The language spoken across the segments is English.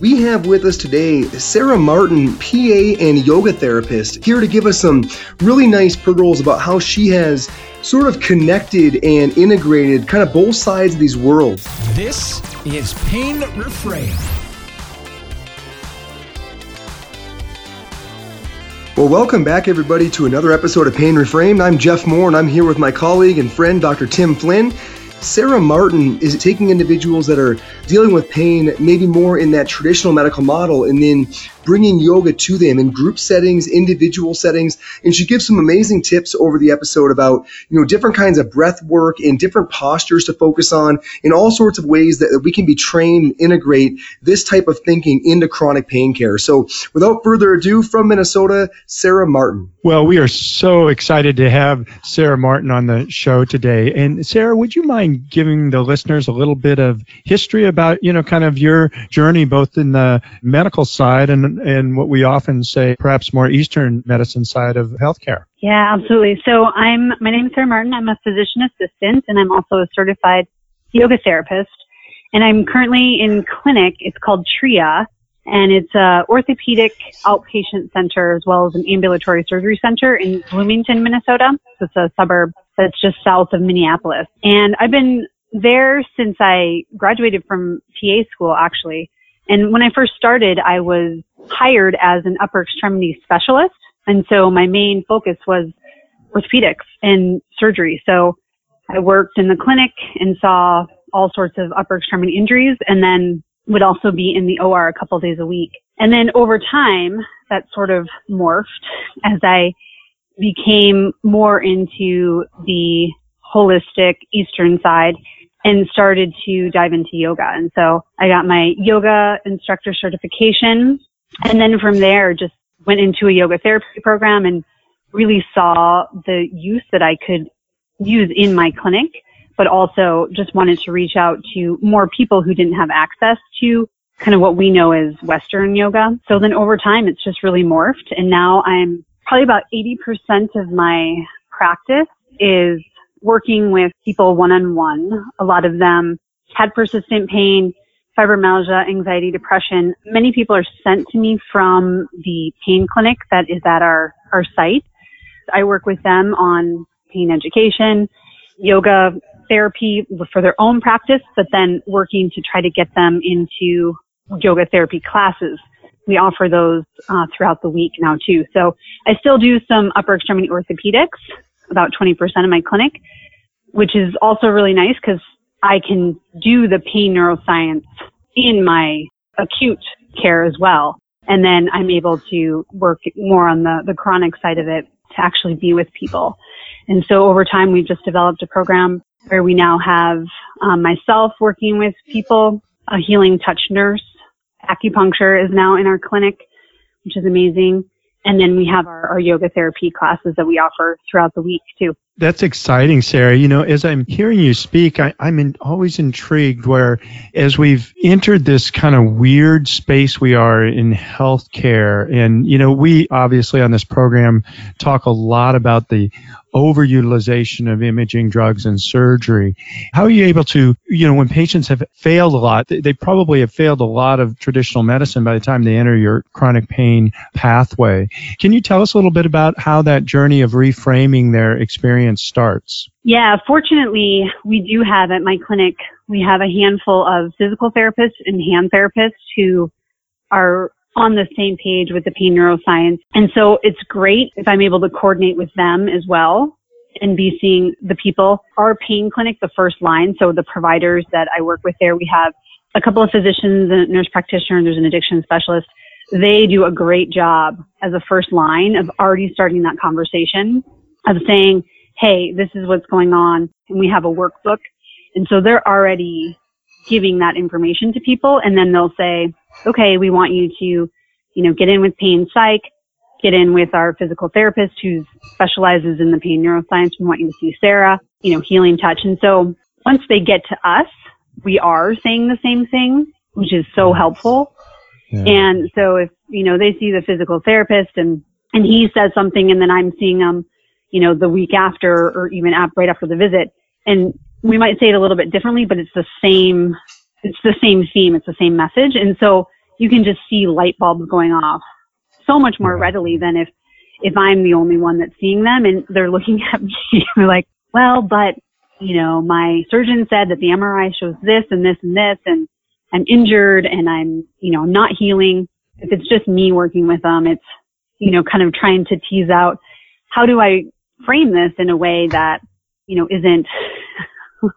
We have with us today Sarah Martin, PA and yoga therapist, here to give us some really nice pearls about how she has sort of connected and integrated kind of both sides of these worlds. This is Pain Reframe. Well, welcome back, everybody, to another episode of Pain Reframed. I'm Jeff Moore, and I'm here with my colleague and friend, Dr. Tim Flynn. Sarah Martin is taking individuals that are dealing with pain, maybe more in that traditional medical model, and then bringing yoga to them in group settings, individual settings. And she gives some amazing tips over the episode about, you know, different kinds of breath work and different postures to focus on in all sorts of ways that we can be trained and integrate this type of thinking into chronic pain care. So without further ado, from Minnesota, Sarah Martin. Well, we are so excited to have Sarah Martin on the show today. And Sarah, would you mind giving the listeners a little bit of history about, you know, kind of your journey both in the medical side and and what we often say, perhaps more Eastern medicine side of healthcare. Yeah, absolutely. So I'm, my name is Sarah Martin. I'm a physician assistant and I'm also a certified yoga therapist. And I'm currently in clinic. It's called TRIA and it's a orthopedic outpatient center as well as an ambulatory surgery center in Bloomington, Minnesota. So it's a suburb that's just south of Minneapolis. And I've been there since I graduated from PA school actually. And when I first started, I was hired as an upper extremity specialist. And so my main focus was orthopedics and surgery. So I worked in the clinic and saw all sorts of upper extremity injuries and then would also be in the OR a couple days a week. And then over time, that sort of morphed as I became more into the holistic Eastern side and started to dive into yoga. And so I got my yoga instructor certification. And then from there, just went into a yoga therapy program and really saw the use that I could use in my clinic, but also just wanted to reach out to more people who didn't have access to kind of what we know as Western yoga. So then over time, it's just really morphed. And now I'm probably about 80% of my practice is working with people one on one. A lot of them had persistent pain, fibromyalgia, anxiety, depression. Many people are sent to me from the pain clinic that is at our, our site. I work with them on pain education, yoga therapy for their own practice, but then working to try to get them into yoga therapy classes. We offer those uh, throughout the week now too. So I still do some upper extremity orthopedics, about 20% of my clinic, which is also really nice because I can do the pain neuroscience in my acute care as well. And then I'm able to work more on the, the chronic side of it to actually be with people. And so over time, we've just developed a program where we now have um, myself working with people, a healing touch nurse. Acupuncture is now in our clinic, which is amazing. And then we have our, our yoga therapy classes that we offer throughout the week too. That's exciting, Sarah. You know, as I'm hearing you speak, I, am in, always intrigued where, as we've entered this kind of weird space we are in healthcare, and, you know, we obviously on this program talk a lot about the overutilization of imaging drugs and surgery. How are you able to, you know, when patients have failed a lot, they probably have failed a lot of traditional medicine by the time they enter your chronic pain pathway. Can you tell us a little bit about how that journey of reframing their experience starts? Yeah, fortunately, we do have at my clinic, we have a handful of physical therapists and hand therapists who are on the same page with the pain neuroscience. And so it's great if I'm able to coordinate with them as well and be seeing the people. Our pain clinic, the first line, so the providers that I work with there, we have a couple of physicians, and nurse practitioner, there's an addiction specialist. They do a great job as a first line of already starting that conversation of saying, Hey, this is what's going on. And we have a workbook. And so they're already giving that information to people. And then they'll say, okay, we want you to, you know, get in with pain psych, get in with our physical therapist who specializes in the pain neuroscience. We want you to see Sarah, you know, healing touch. And so once they get to us, we are saying the same thing, which is so helpful. Yeah. And so if you know, they see the physical therapist and, and he says something and then I'm seeing them, you know, the week after or even right after the visit. And we might say it a little bit differently, but it's the same, it's the same theme. It's the same message. And so you can just see light bulbs going off so much more readily than if, if I'm the only one that's seeing them and they're looking at me like, well, but, you know, my surgeon said that the MRI shows this and this and this and I'm injured and I'm, you know, not healing. If it's just me working with them, it's, you know, kind of trying to tease out how do I frame this in a way that, you know, isn't,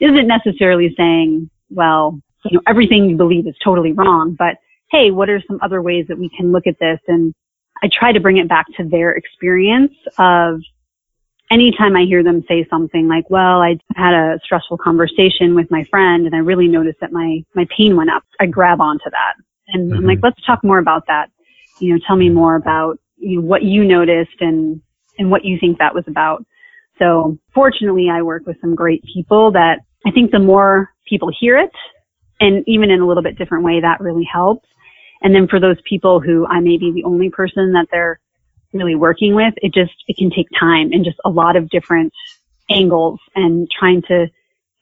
isn't necessarily saying, well, you know, everything you believe is totally wrong, but hey, what are some other ways that we can look at this? And I try to bring it back to their experience of anytime I hear them say something like, well, I had a stressful conversation with my friend and I really noticed that my, my pain went up, I grab onto that. And mm-hmm. I'm like, let's talk more about that. You know, tell me more about you know, what you noticed and, and what you think that was about. So fortunately, I work with some great people that I think the more people hear it and even in a little bit different way, that really helps. And then for those people who I may be the only person that they're really working with, it just, it can take time and just a lot of different angles and trying to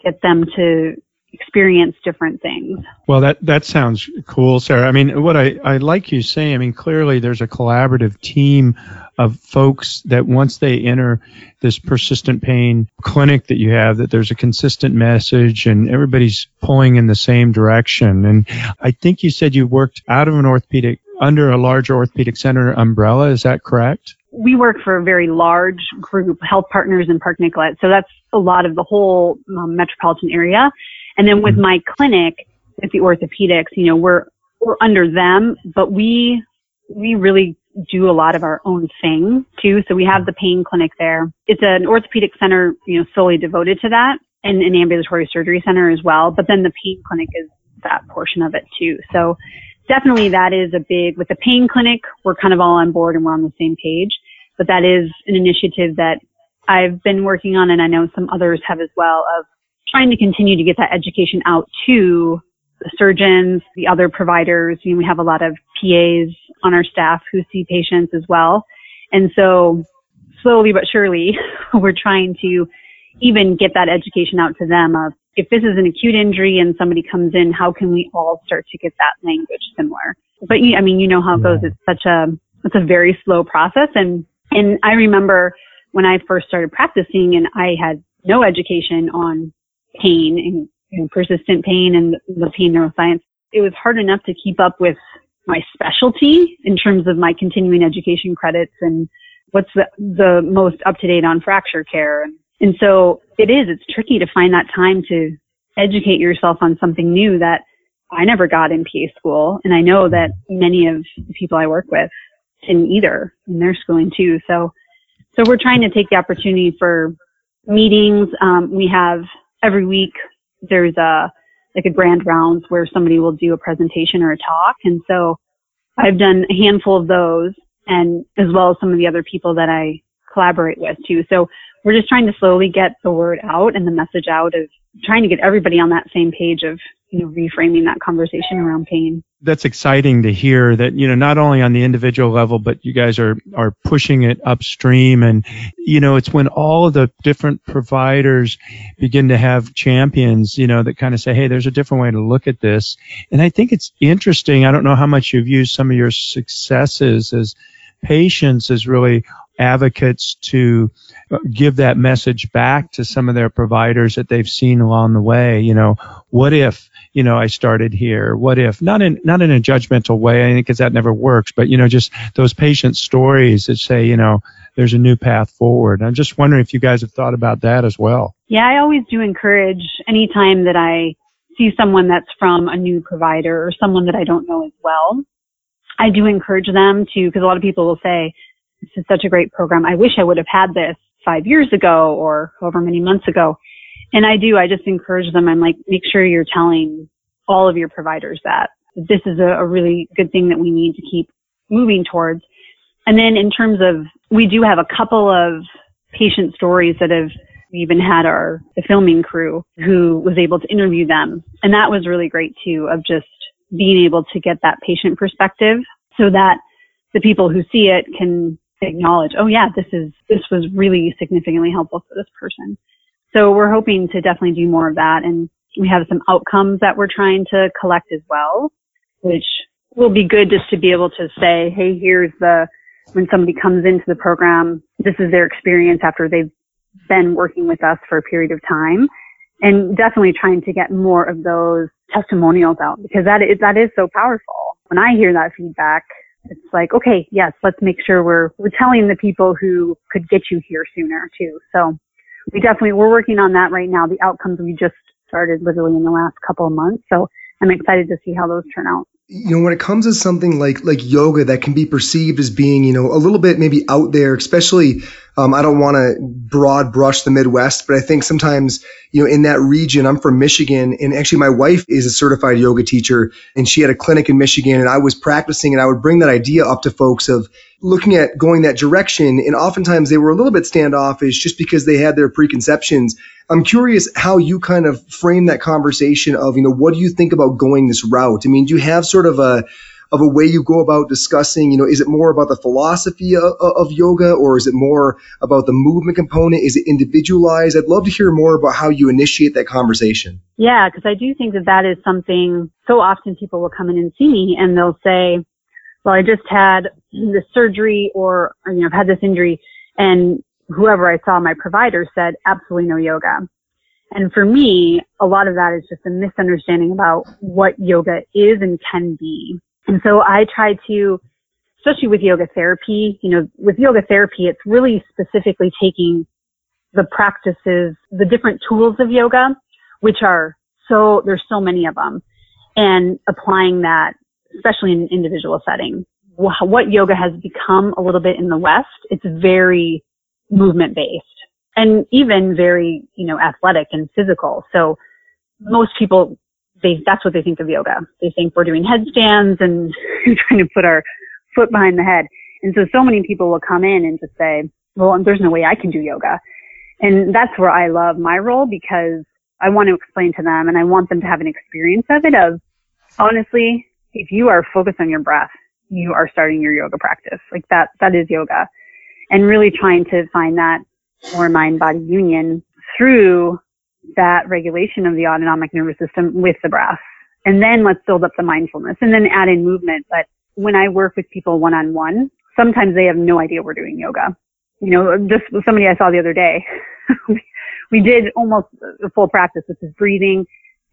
get them to experience different things. Well, that that sounds cool, Sarah. I mean, what I I like you saying. I mean, clearly there's a collaborative team of folks that once they enter this persistent pain clinic that you have, that there's a consistent message and everybody's pulling in the same direction. And I think you said you worked out of an orthopedic under a larger orthopedic center umbrella. Is that correct? We work for a very large group, Health Partners in Park Nicollet. So that's a lot of the whole um, metropolitan area. And then with mm-hmm. my clinic, with the orthopedics, you know, we're, we're under them, but we, we really do a lot of our own thing too. So we have the pain clinic there. It's an orthopedic center, you know, solely devoted to that and an ambulatory surgery center as well. But then the pain clinic is that portion of it too. So definitely that is a big, with the pain clinic, we're kind of all on board and we're on the same page. But that is an initiative that I've been working on and I know some others have as well of trying to continue to get that education out to the surgeons, the other providers. You know, we have a lot of PAs on our staff who see patients as well. And so slowly but surely, we're trying to even get that education out to them of if this is an acute injury and somebody comes in, how can we all start to get that language similar? But I mean, you know how it goes. It's such a, it's a very slow process. And, and I remember when I first started practicing and I had no education on pain and you know, persistent pain and the pain neuroscience, it was hard enough to keep up with my specialty in terms of my continuing education credits and what's the, the most up to date on fracture care. And so it is, it's tricky to find that time to educate yourself on something new that I never got in PA school. And I know that many of the people I work with didn't either in their schooling too. So, so we're trying to take the opportunity for meetings. Um, we have every week there's a like a grand rounds where somebody will do a presentation or a talk. And so I've done a handful of those and as well as some of the other people that I collaborate with too. So we're just trying to slowly get the word out and the message out of trying to get everybody on that same page of you know reframing that conversation around pain that's exciting to hear that you know not only on the individual level but you guys are are pushing it upstream. And you know it's when all of the different providers begin to have champions you know that kind of say hey there's a different way to look at this. And i think it's interesting. I don't know how much you've used some of your successes as patients as really advocates to uh, give that message back to some of their providers that they've seen along the way. You know, what if, you know, I started here? What if, not in, not in a judgmental way, I think because that never works, but, you know, just those patient stories that say, you know, there's a new path forward. I'm just wondering if you guys have thought about that as well. Yeah, I always do encourage anytime that I see someone that's from a new provider or someone that I don't know as well. I do encourage them to, because a lot of people will say, this is such a great program. I wish I would have had this five years ago or however many months ago. And I do, I just encourage them. I'm like, make sure you're telling all of your providers that this is a, a really good thing that we need to keep moving towards. And then in terms of, we do have a couple of patient stories that have even had our the filming crew who was able to interview them. And that was really great too of just being able to get that patient perspective so that the people who see it can acknowledge, oh yeah, this is, this was really significantly helpful for this person. So we're hoping to definitely do more of that. And we have some outcomes that we're trying to collect as well, which will be good just to be able to say, hey, here's the, when somebody comes into the program, this is their experience after they've been working with us for a period of time. And definitely trying to get more of those testimonials out because that is, that is so powerful. When I hear that feedback, it's like, okay, yes, let's make sure we're, we're telling the people who could get you here sooner too. So we definitely, we're working on that right now. The outcomes we just started literally in the last couple of months. So I'm excited to see how those turn out you know when it comes to something like like yoga that can be perceived as being you know a little bit maybe out there especially um, I don't want to broad brush the Midwest, but I think sometimes, you know, in that region, I'm from Michigan and actually my wife is a certified yoga teacher and she had a clinic in Michigan and I was practicing and I would bring that idea up to folks of looking at going that direction. And oftentimes they were a little bit standoffish just because they had their preconceptions. I'm curious how you kind of frame that conversation of, you know, what do you think about going this route? I mean, do you have sort of a, of a way you go about discussing, you know, is it more about the philosophy of, of, yoga or is it more about the movement component? Is it individualized? I'd love to hear more about how you initiate that conversation. Yeah, because I do think that that is something so often people will come in and see me and they'll say, well, I just had this surgery or, or you know, I've had this injury and whoever I saw, my provider said absolutely no yoga. And for me, a lot of that is just a misunderstanding about what yoga is and can be. And so I try to, especially with yoga therapy, you know, with yoga therapy, it's really specifically taking the practices, the different tools of yoga, which are so, there's so many of them, and applying that, especially in an individual setting. What yoga has become a little bit in the West, it's very movement based and even very, you know, athletic and physical. So most people they that's what they think of yoga. They think we're doing headstands and trying to put our foot behind the head. And so so many people will come in and just say, "Well, there's no way I can do yoga." And that's where I love my role because I want to explain to them and I want them to have an experience of it of honestly, if you are focused on your breath, you are starting your yoga practice. Like that that is yoga. And really trying to find that more mind body union through that regulation of the autonomic nervous system with the breath. And then let's build up the mindfulness and then add in movement. But when I work with people one on one, sometimes they have no idea we're doing yoga. You know, just somebody I saw the other day, we did almost a full practice, which is breathing,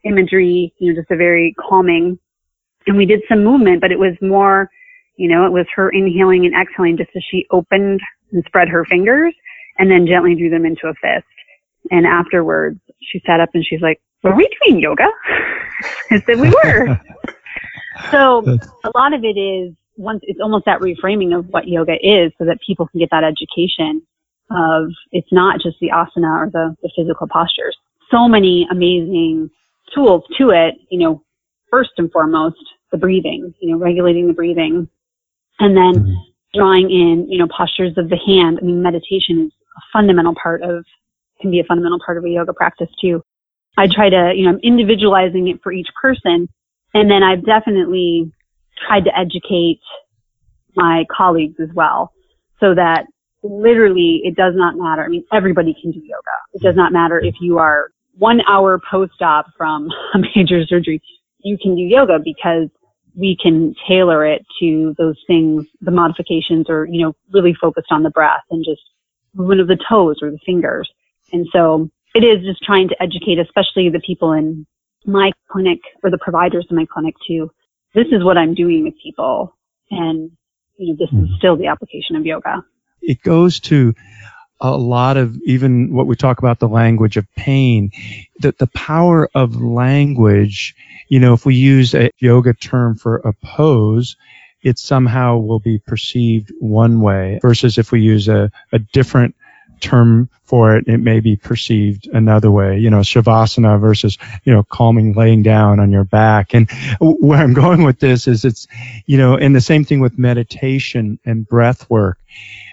imagery, you know, just a very calming. And we did some movement, but it was more, you know, it was her inhaling and exhaling just as she opened and spread her fingers and then gently drew them into a fist. And afterwards, she sat up and she's like, were we doing yoga? I said we were. so a lot of it is once it's almost that reframing of what yoga is so that people can get that education of it's not just the asana or the, the physical postures. So many amazing tools to it, you know, first and foremost, the breathing, you know, regulating the breathing and then mm-hmm. drawing in, you know, postures of the hand. I mean, meditation is a fundamental part of can be a fundamental part of a yoga practice too. I try to, you know, I'm individualizing it for each person. And then I've definitely tried to educate my colleagues as well so that literally it does not matter. I mean, everybody can do yoga. It does not matter if you are one hour post-op from a major surgery. You can do yoga because we can tailor it to those things, the modifications or, you know, really focused on the breath and just movement of the toes or the fingers. And so it is just trying to educate, especially the people in my clinic or the providers in my clinic too. This is what I'm doing with people. And, you know, this mm. is hmm. still the application of yoga. It goes to a lot of even what we talk about the language of pain, that the power of language, you know, if we use a yoga term for a pose, it somehow will be perceived one way versus if we use a, a different term for it, it may be perceived another way. You know, shavasana versus, you know, calming laying down on your back. And where I'm going with this is it's, you know, and the same thing with meditation and breath work.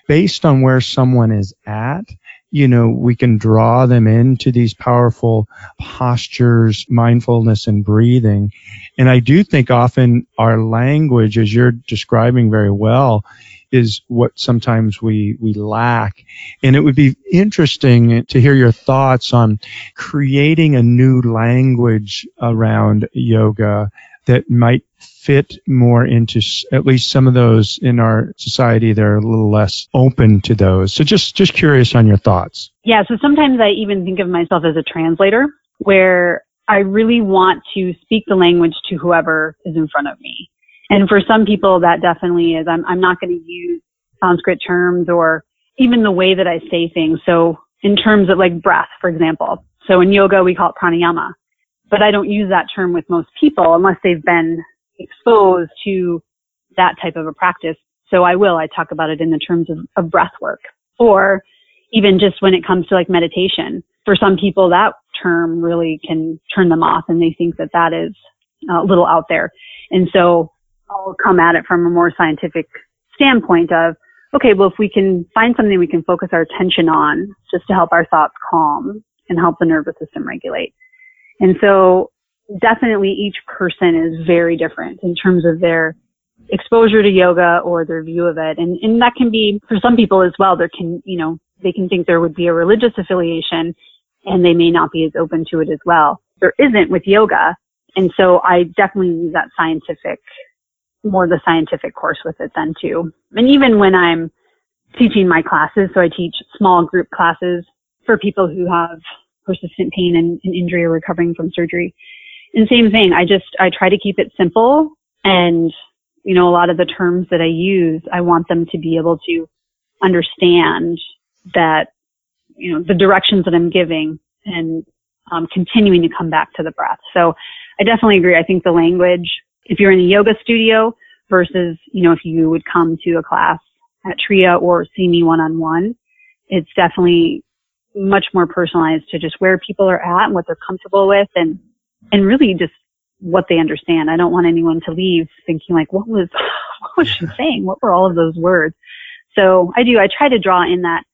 Based on where someone is at, you know, we can draw them into these powerful postures, mindfulness and breathing. And I do think often our language, as you're describing very well, is what sometimes we, we lack. And it would be interesting to hear your thoughts on creating a new language around yoga that might fit more into at least some of those in our society that are a little less open to those. So just just curious on your thoughts. Yeah, so sometimes I even think of myself as a translator where I really want to speak the language to whoever is in front of me. And for some people that definitely is I'm I'm not going to use Sanskrit terms or even the way that I say things. So in terms of like breath, for example. So in yoga we call it pranayama but I don't use that term with most people unless they've been exposed to that type of a practice. So I will, I talk about it in the terms of, of breath work or even just when it comes to like meditation. For some people, that term really can turn them off and they think that that is uh, a little out there. And so I'll come at it from a more scientific standpoint of, okay, well, if we can find something we can focus our attention on just to help our thoughts calm and help the nervous system regulate and so definitely each person is very different in terms of their exposure to yoga or their view of it. And, and that can be for some people as well. There can, you know, they can think there would be a religious affiliation and they may not be as open to it as well. There isn't with yoga. And so I definitely use that scientific, more the scientific course with it then too. And even when I'm teaching my classes, so I teach small group classes for people who have persistent pain and, and injury or recovering from surgery. And same thing, I just, I try to keep it simple and, you know, a lot of the terms that I use, I want them to be able to understand that, you know, the directions that I'm giving and um, continuing to come back to the breath. So I definitely agree. I think the language, if you're in a yoga studio versus, you know, if you would come to a class at TRIA or see me one on one, it's definitely much more personalized to just where people are at and what they're comfortable with and, and really just what they understand. I don't want anyone to leave thinking like, what was, what was she saying? What were all of those words? So I do, I try to draw in that,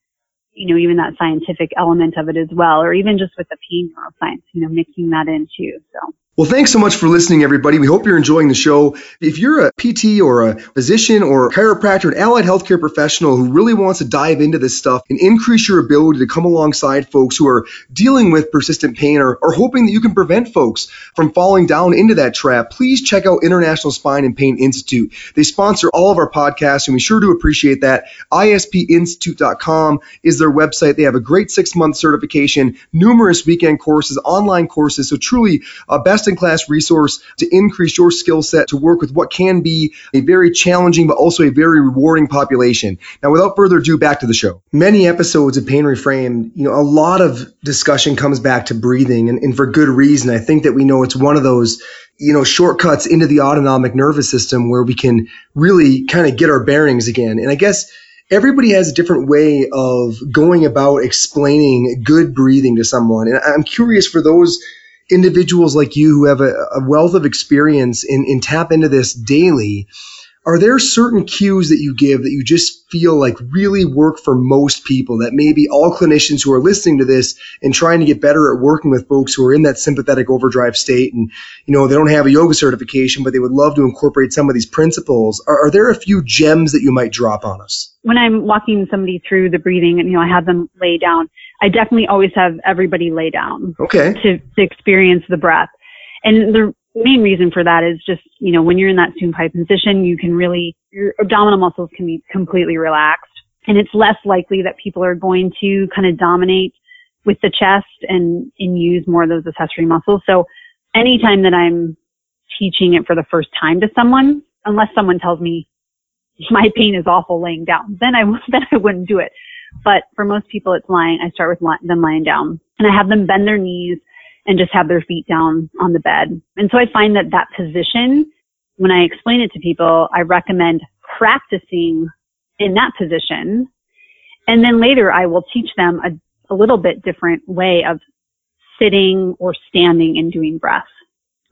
you know, even that scientific element of it as well, or even just with the pain neuroscience, you know, mixing that in too. So. Well, thanks so much for listening, everybody. We hope you're enjoying the show. If you're a PT or a physician or a chiropractor, an allied healthcare professional who really wants to dive into this stuff and increase your ability to come alongside folks who are dealing with persistent pain or, or hoping that you can prevent folks from falling down into that trap, please check out International Spine and Pain Institute. They sponsor all of our podcasts, and we sure do appreciate that. ISPinstitute.com is their website. They have a great six month certification, numerous weekend courses, online courses. So, truly, uh, best best in class resource to increase your skill set to work with what can be a very challenging but also a very rewarding population. Now, without further ado, back to the show. Many episodes of Pain Reframed, you know, a lot of discussion comes back to breathing and, and for good reason. I think that we know it's one of those you know, shortcuts into the autonomic nervous system where we can really kind of get our bearings again. And I guess everybody has a different way of going about explaining good breathing to someone. And I'm curious for those individuals like you who have a, a wealth of experience and, tap into this daily, are there certain cues that you give that you just feel like really work for most people? That maybe all clinicians who are listening to this and trying to get better at working with folks who are in that sympathetic overdrive state and you know they don't have a yoga certification but they would love to incorporate some of these principles. Are, are there a few gems that you might drop on us? When i'm walking somebody through the breathing and you know i have them lay down I definitely always have everybody lay down. Okay. To, to experience the breath. And the main reason for that is just, you know, when you're in that supine position, you can really, your abdominal muscles can be completely relaxed. And it's less likely that people are going to kind of dominate with the chest and, and use more of those accessory muscles. So anytime that I'm teaching it for the first time to someone, unless someone tells me my pain is awful laying down, then I, then I wouldn't do it. But for most people, it's lying. I start with them lying down and I have them bend their knees and just have their feet down on the bed. And so I find that that position, when I explain it to people, I recommend practicing in that position. And then later I will teach them a, a little bit different way of sitting or standing and doing breath.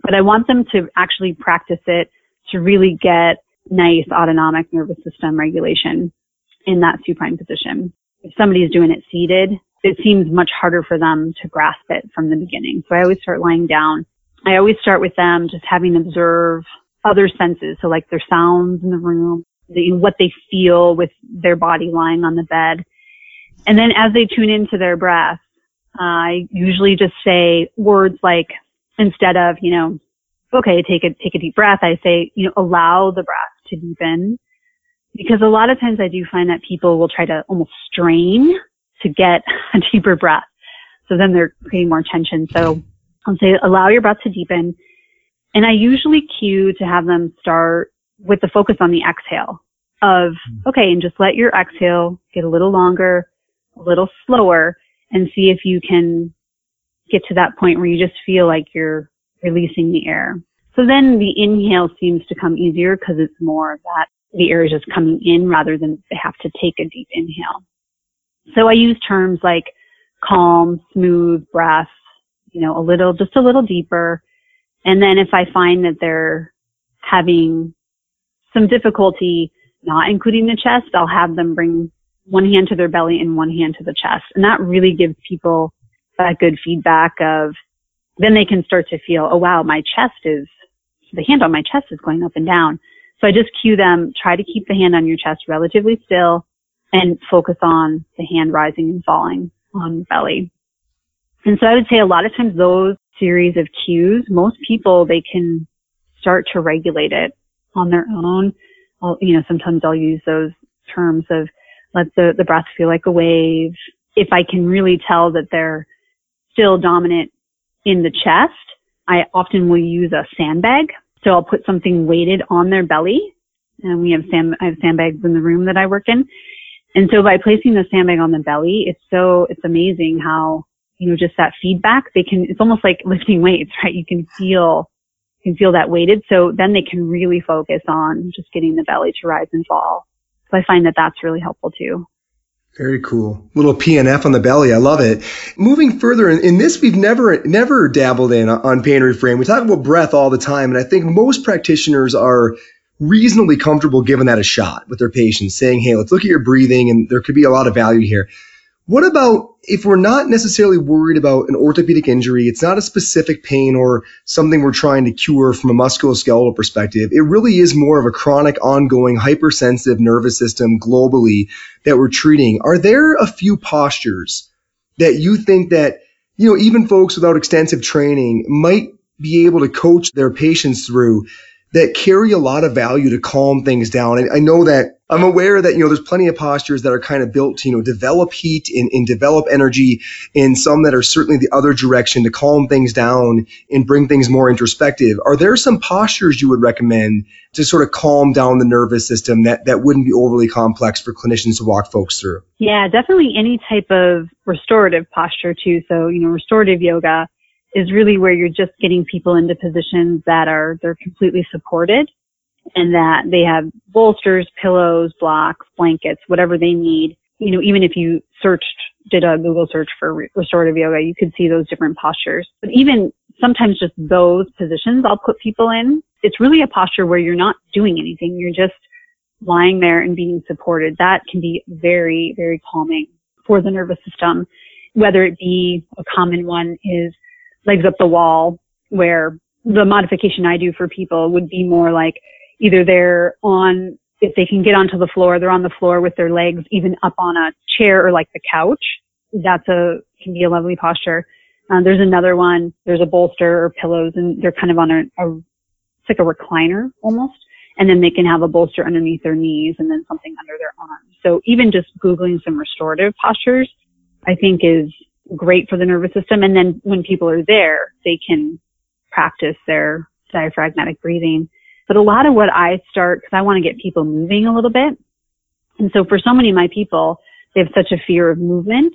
But I want them to actually practice it to really get nice autonomic nervous system regulation in that supine position if somebody's doing it seated, it seems much harder for them to grasp it from the beginning. So I always start lying down. I always start with them just having observe other senses. So like their sounds in the room, the, what they feel with their body lying on the bed. And then as they tune into their breath, I usually just say words like, instead of, you know, okay, take a, take a deep breath, I say, you know, allow the breath to deepen. Because a lot of times I do find that people will try to almost strain to get a deeper breath. So then they're creating more tension. So I'll say, allow your breath to deepen. And I usually cue to have them start with the focus on the exhale of, mm-hmm. okay, and just let your exhale get a little longer, a little slower and see if you can get to that point where you just feel like you're releasing the air. So then the inhale seems to come easier because it's more of that the air is just coming in rather than they have to take a deep inhale. So I use terms like calm, smooth breath, you know, a little, just a little deeper. And then if I find that they're having some difficulty not including the chest, I'll have them bring one hand to their belly and one hand to the chest. And that really gives people that good feedback of then they can start to feel, oh wow, my chest is, the hand on my chest is going up and down. So I just cue them, try to keep the hand on your chest relatively still and focus on the hand rising and falling on your belly. And so I would say a lot of times those series of cues, most people, they can start to regulate it on their own. I'll, you know, sometimes I'll use those terms of let the, the breath feel like a wave. If I can really tell that they're still dominant in the chest, I often will use a sandbag. So I'll put something weighted on their belly. And we have sand, I have sandbags in the room that I work in. And so by placing the sandbag on the belly, it's so, it's amazing how, you know, just that feedback, they can, it's almost like lifting weights, right? You can feel, you can feel that weighted. So then they can really focus on just getting the belly to rise and fall. So I find that that's really helpful too. Very cool. Little PNF on the belly. I love it. Moving further, in, in, this we've never never dabbled in on pain reframe. We talk about breath all the time, and I think most practitioners are reasonably comfortable giving that a shot with their patients, saying, "Hey, let's look at your breathing," and there could be a lot of value here. What about if we're not necessarily worried about an orthopedic injury, it's not a specific pain or something we're trying to cure from a musculoskeletal perspective. It really is more of a chronic, ongoing, hypersensitive nervous system globally that we're treating. Are there a few postures that you think that, you know, even folks without extensive training might be able to coach their patients through that carry a lot of value to calm things down. And I know that I'm aware that, you know, there's plenty of postures that are kind of built to, you know, develop heat and, and develop energy and some that are certainly the other direction to calm things down and bring things more introspective. Are there some postures you would recommend to sort of calm down the nervous system that, that wouldn't be overly complex for clinicians to walk folks through? Yeah, definitely any type of restorative posture too. So, you know, restorative yoga is really where you're just getting people into positions that are, they're completely supported and that they have bolsters, pillows, blocks, blankets, whatever they need. You know, even if you searched, did a Google search for restorative yoga, you could see those different postures. But even sometimes just those positions I'll put people in, it's really a posture where you're not doing anything. You're just lying there and being supported. That can be very, very calming for the nervous system. Whether it be a common one is legs up the wall where the modification I do for people would be more like either they're on, if they can get onto the floor, they're on the floor with their legs even up on a chair or like the couch. That's a, can be a lovely posture. Uh, there's another one, there's a bolster or pillows and they're kind of on a, a, it's like a recliner almost. And then they can have a bolster underneath their knees and then something under their arms. So even just Googling some restorative postures, I think is great for the nervous system. And then when people are there, they can practice their diaphragmatic breathing. But a lot of what I start, because I want to get people moving a little bit. And so for so many of my people, they have such a fear of movement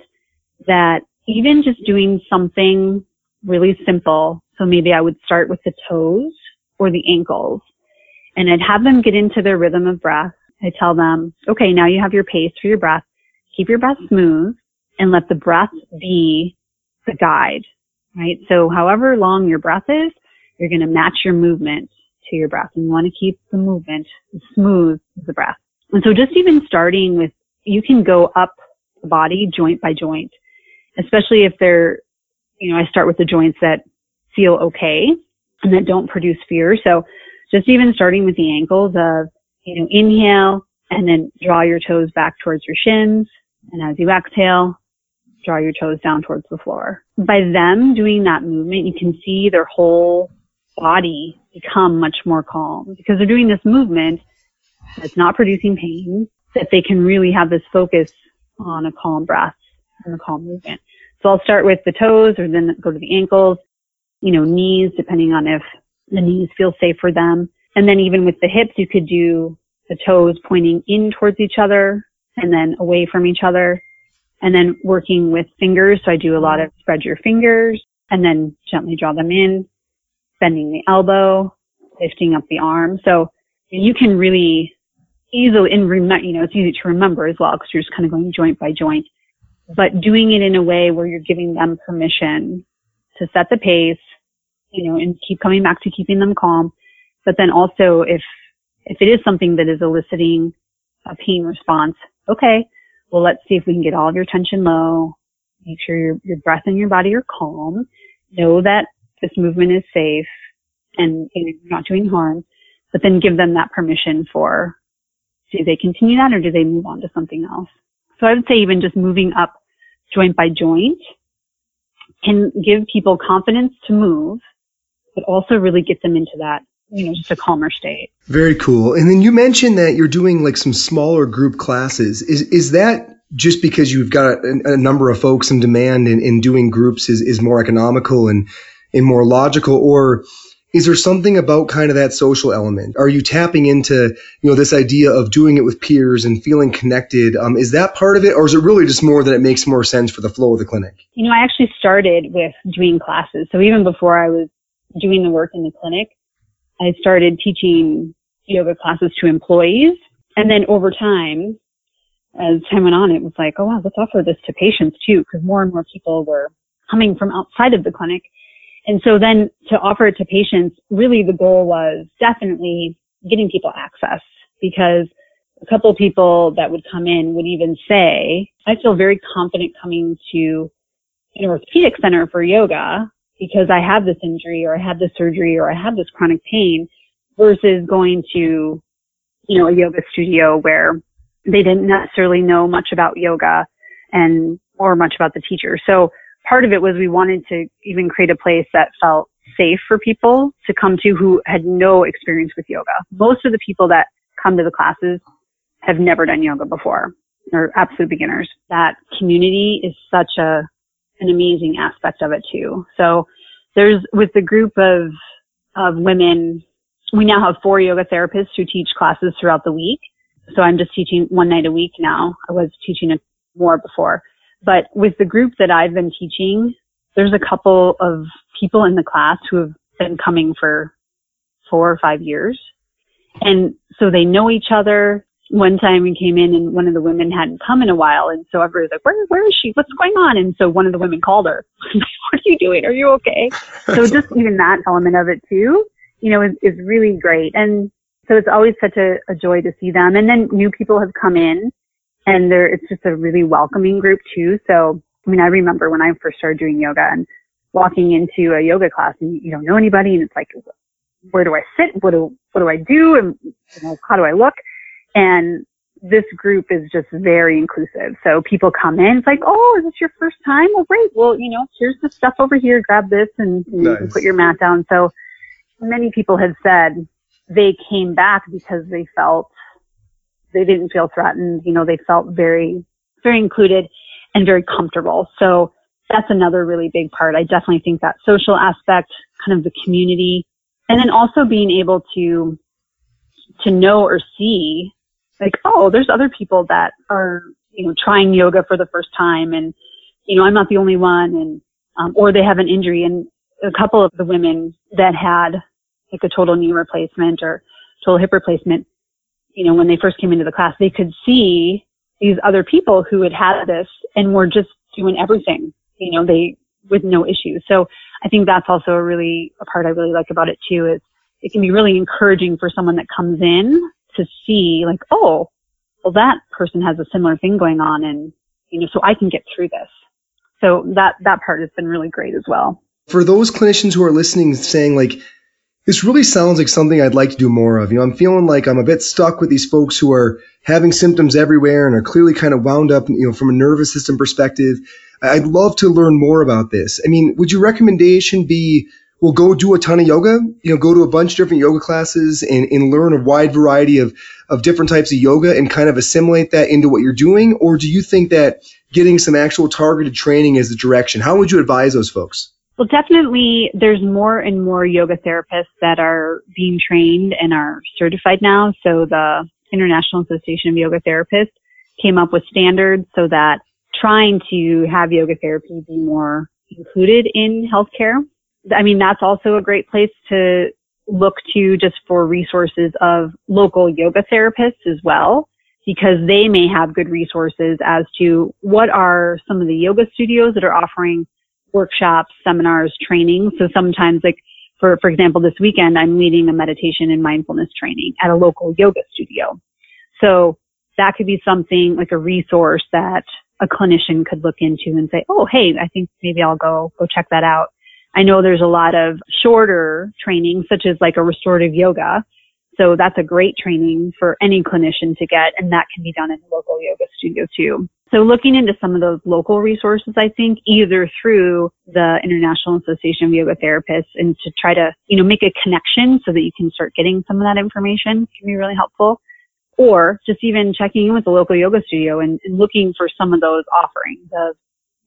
that even just doing something really simple. So maybe I would start with the toes or the ankles and I'd have them get into their rhythm of breath. I tell them, okay, now you have your pace for your breath. Keep your breath smooth and let the breath be the guide, right? So however long your breath is, you're going to match your movement to your breath and you want to keep the movement smooth as the breath. And so just even starting with, you can go up the body joint by joint especially if they're, you know, I start with the joints that feel okay and that don't produce fear. So just even starting with the ankles of, you know, inhale and then draw your toes back towards your shins. And as you exhale, draw your toes down towards the floor. By them doing that movement, you can see their whole body become much more calm because they're doing this movement that's not producing pain, that they can really have this focus on a calm breath and a calm movement. So I'll start with the toes or then go to the ankles, you know, knees, depending on if the knees feel safe for them. And then even with the hips, you could do the toes pointing in towards each other and then away from each other. And then working with fingers. So I do a lot of spread your fingers and then gently draw them in, bending the elbow, lifting up the arm. So you can really easily, and remember, you know, it's easy to remember as well because you're just kind of going joint by joint, but doing it in a way where you're giving them permission to set the pace, you know, and keep coming back to keeping them calm. But then also if, if it is something that is eliciting a pain response, okay, well, let's see if we can get all of your tension low. Make sure your, your breath and your body are calm. Know that this movement is safe and you're not doing harm, but then give them that permission for do they continue that or do they move on to something else? So I would say even just moving up joint by joint can give people confidence to move, but also really get them into that, you know, just a calmer state. Very cool. And then you mentioned that you're doing like some smaller group classes. Is is that just because you've got a, a number of folks in demand and, and doing groups is, is more economical and, and more logical or is there something about kind of that social element? Are you tapping into, you know, this idea of doing it with peers and feeling connected? Um, is that part of it, or is it really just more that it makes more sense for the flow of the clinic? You know, I actually started with doing classes. So even before I was doing the work in the clinic, I started teaching yoga classes to employees. And then over time, as time went on, it was like, oh wow, let's offer this to patients too, because more and more people were coming from outside of the clinic and so then to offer it to patients, really the goal was definitely getting people access because a couple people that would come in would even say, I feel very confident coming to an orthopedic center for yoga because I have this injury or I have this surgery or I have this chronic pain versus going to, you know, a yoga studio where they didn't necessarily know much about yoga and or much about the teacher. So part of it was we wanted to even create a place that felt safe for people to come to who had no experience with yoga. Most of the people that come to the classes have never done yoga before. They're absolute beginners. That community is such a, an amazing aspect of it too. So there's, with the group of, of women, we now have four yoga therapists who teach classes throughout the week. So I'm just teaching one night a week now. I was teaching it more before. But with the group that I've been teaching, there's a couple of people in the class who have been coming for four or five years. And so they know each other. One time we came in and one of the women hadn't come in a while. And so everybody was like, where, where is she? What's going on? And so one of the women called her. what are you doing? Are you okay? So just even that element of it too, you know, is, is really great. And so it's always such a, a joy to see them. And then new people have come in and there, it's just a really welcoming group too. So, I mean, I remember when I first started doing yoga and walking into a yoga class and you don't know anybody and it's like, where do I sit? What do, what do I do? And, you know, how do I look? And this group is just very inclusive. So people come in, it's like, oh, is this your first time? Well, great. Well, you know, here's the stuff over here. Grab this and, and nice. you can put your mat down. So many people have said they came back because they felt they didn't feel threatened. You know, they felt very, very included and very comfortable. So that's another really big part. I definitely think that social aspect, kind of the community, and then also being able to, to know or see like, oh, there's other people that are, you know, trying yoga for the first time and, you know, I'm not the only one and, um, or they have an injury and a couple of the women that had like a total knee replacement or total hip replacement, you know, when they first came into the class, they could see these other people who had had this and were just doing everything, you know, they, with no issues. So I think that's also a really, a part I really like about it too is it can be really encouraging for someone that comes in to see like, oh, well that person has a similar thing going on and, you know, so I can get through this. So that, that part has been really great as well. For those clinicians who are listening saying like, this really sounds like something I'd like to do more of. You know, I'm feeling like I'm a bit stuck with these folks who are having symptoms everywhere and are clearly kind of wound up, you know, from a nervous system perspective. I'd love to learn more about this. I mean, would your recommendation be, well, go do a ton of yoga, you know, go to a bunch of different yoga classes and, and learn a wide variety of, of different types of yoga and kind of assimilate that into what you're doing? Or do you think that getting some actual targeted training is the direction? How would you advise those folks? Well, definitely there's more and more yoga therapists that are being trained and are certified now. So the International Association of Yoga Therapists came up with standards so that trying to have yoga therapy be more included in healthcare. I mean, that's also a great place to look to just for resources of local yoga therapists as well, because they may have good resources as to what are some of the yoga studios that are offering workshops, seminars, training. So sometimes like for, for example, this weekend, I'm leading a meditation and mindfulness training at a local yoga studio. So that could be something like a resource that a clinician could look into and say, Oh, hey, I think maybe I'll go, go check that out. I know there's a lot of shorter training, such as like a restorative yoga. So that's a great training for any clinician to get, and that can be done in a local yoga studio too. So looking into some of those local resources, I think either through the International Association of Yoga Therapists and to try to, you know, make a connection so that you can start getting some of that information can be really helpful. Or just even checking in with the local yoga studio and, and looking for some of those offerings of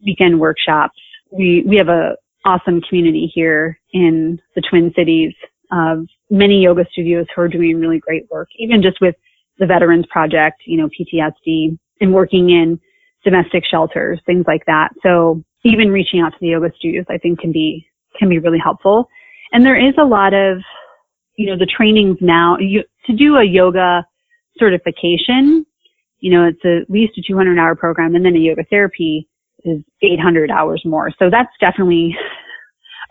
weekend workshops. We, we have a awesome community here in the Twin Cities of many yoga studios who are doing really great work, even just with the Veterans Project, you know, PTSD and working in domestic shelters, things like that. So even reaching out to the yoga studios, I think can be, can be really helpful. And there is a lot of, you know, the trainings now, you, to do a yoga certification, you know, it's at least a 200 hour program and then a yoga therapy is 800 hours more. So that's definitely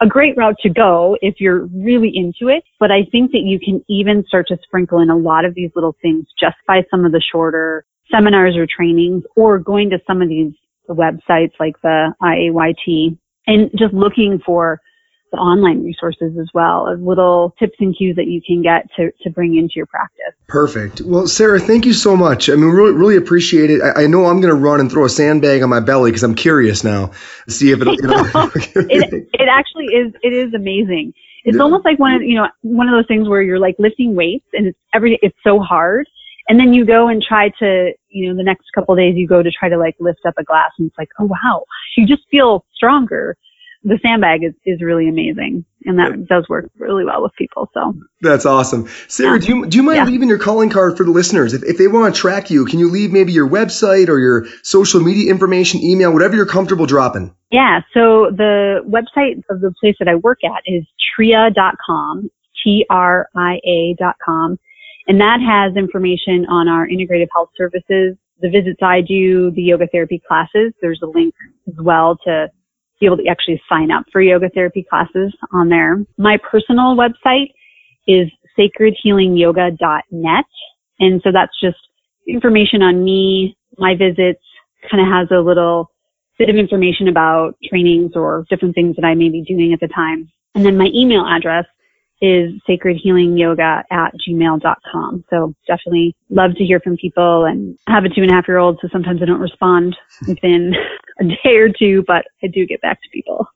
a great route to go if you're really into it. But I think that you can even start to sprinkle in a lot of these little things just by some of the shorter seminars or trainings or going to some of these websites like the IAYT and just looking for the online resources as well as little tips and cues that you can get to, to bring into your practice. Perfect. Well, Sarah, thank you so much. I mean, really, really appreciate it. I, I know I'm going to run and throw a sandbag on my belly because I'm curious now to see if it, you know, it, it actually is, it is amazing. It's yeah. almost like one of, you know, one of those things where you're like lifting weights and it's every, it's so hard and then you go and try to, you know, the next couple of days you go to try to like lift up a glass and it's like, oh wow, you just feel stronger. The sandbag is, is really amazing and that does work really well with people. So that's awesome. Sarah, yeah. do you, do you mind yeah. leaving your calling card for the listeners? If, if they want to track you, can you leave maybe your website or your social media information, email, whatever you're comfortable dropping? Yeah. So the website of the place that I work at is tria.com, T-R-I-A.com. And that has information on our integrative health services, the visits I do, the yoga therapy classes. There's a link as well to be able to actually sign up for yoga therapy classes on there. My personal website is sacredhealingyoga.net. And so that's just information on me, my visits, kind of has a little bit of information about trainings or different things that I may be doing at the time. And then my email address is sacredhealingyoga at gmail.com. So definitely love to hear from people and I have a two and a half year old. So sometimes I don't respond within a day or two, but I do get back to people.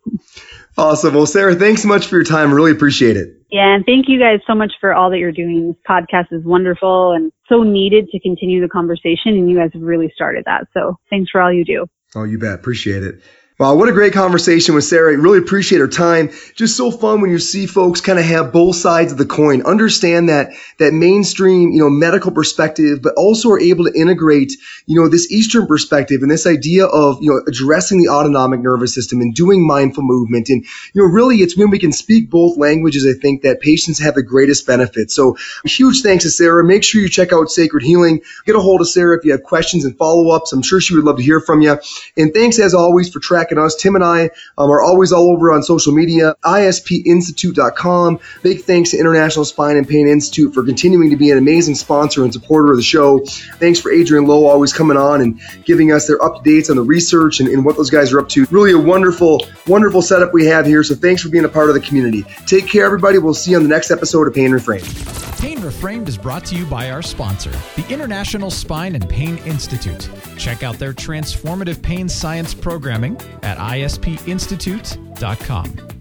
Awesome. Well, Sarah, thanks so much for your time. Really appreciate it. Yeah. And thank you guys so much for all that you're doing. This podcast is wonderful and so needed to continue the conversation. And you guys have really started that. So thanks for all you do. Oh, you bet. Appreciate it. Wow, what a great conversation with Sarah. Really appreciate her time. Just so fun when you see folks kind of have both sides of the coin. Understand that that mainstream, you know, medical perspective, but also are able to integrate, you know, this Eastern perspective and this idea of, you know, addressing the autonomic nervous system and doing mindful movement. And, you know, really it's when we can speak both languages, I think that patients have the greatest benefit. So huge thanks to Sarah. Make sure you check out Sacred Healing. Get a hold of Sarah if you have questions and follow ups. I'm sure she would love to hear from you. And thanks as always for tracking tracking us. Tim and I um, are always all over on social media, ispinstitute.com. Big thanks to International Spine and Pain Institute for continuing to be an amazing sponsor and supporter of the show. Thanks for Adriaan Louw always coming on and giving us their updates on the research and, and what those guys are up to. Really a wonderful, wonderful setup we have here. So thanks for being a part of the community. Take care, everybody. We'll see you on the next episode of Pain Reframed. Pain Reframed is brought to you by our sponsor, the International Spine and Pain Institute. Check out their transformative pain science programming at ispinstitute.com.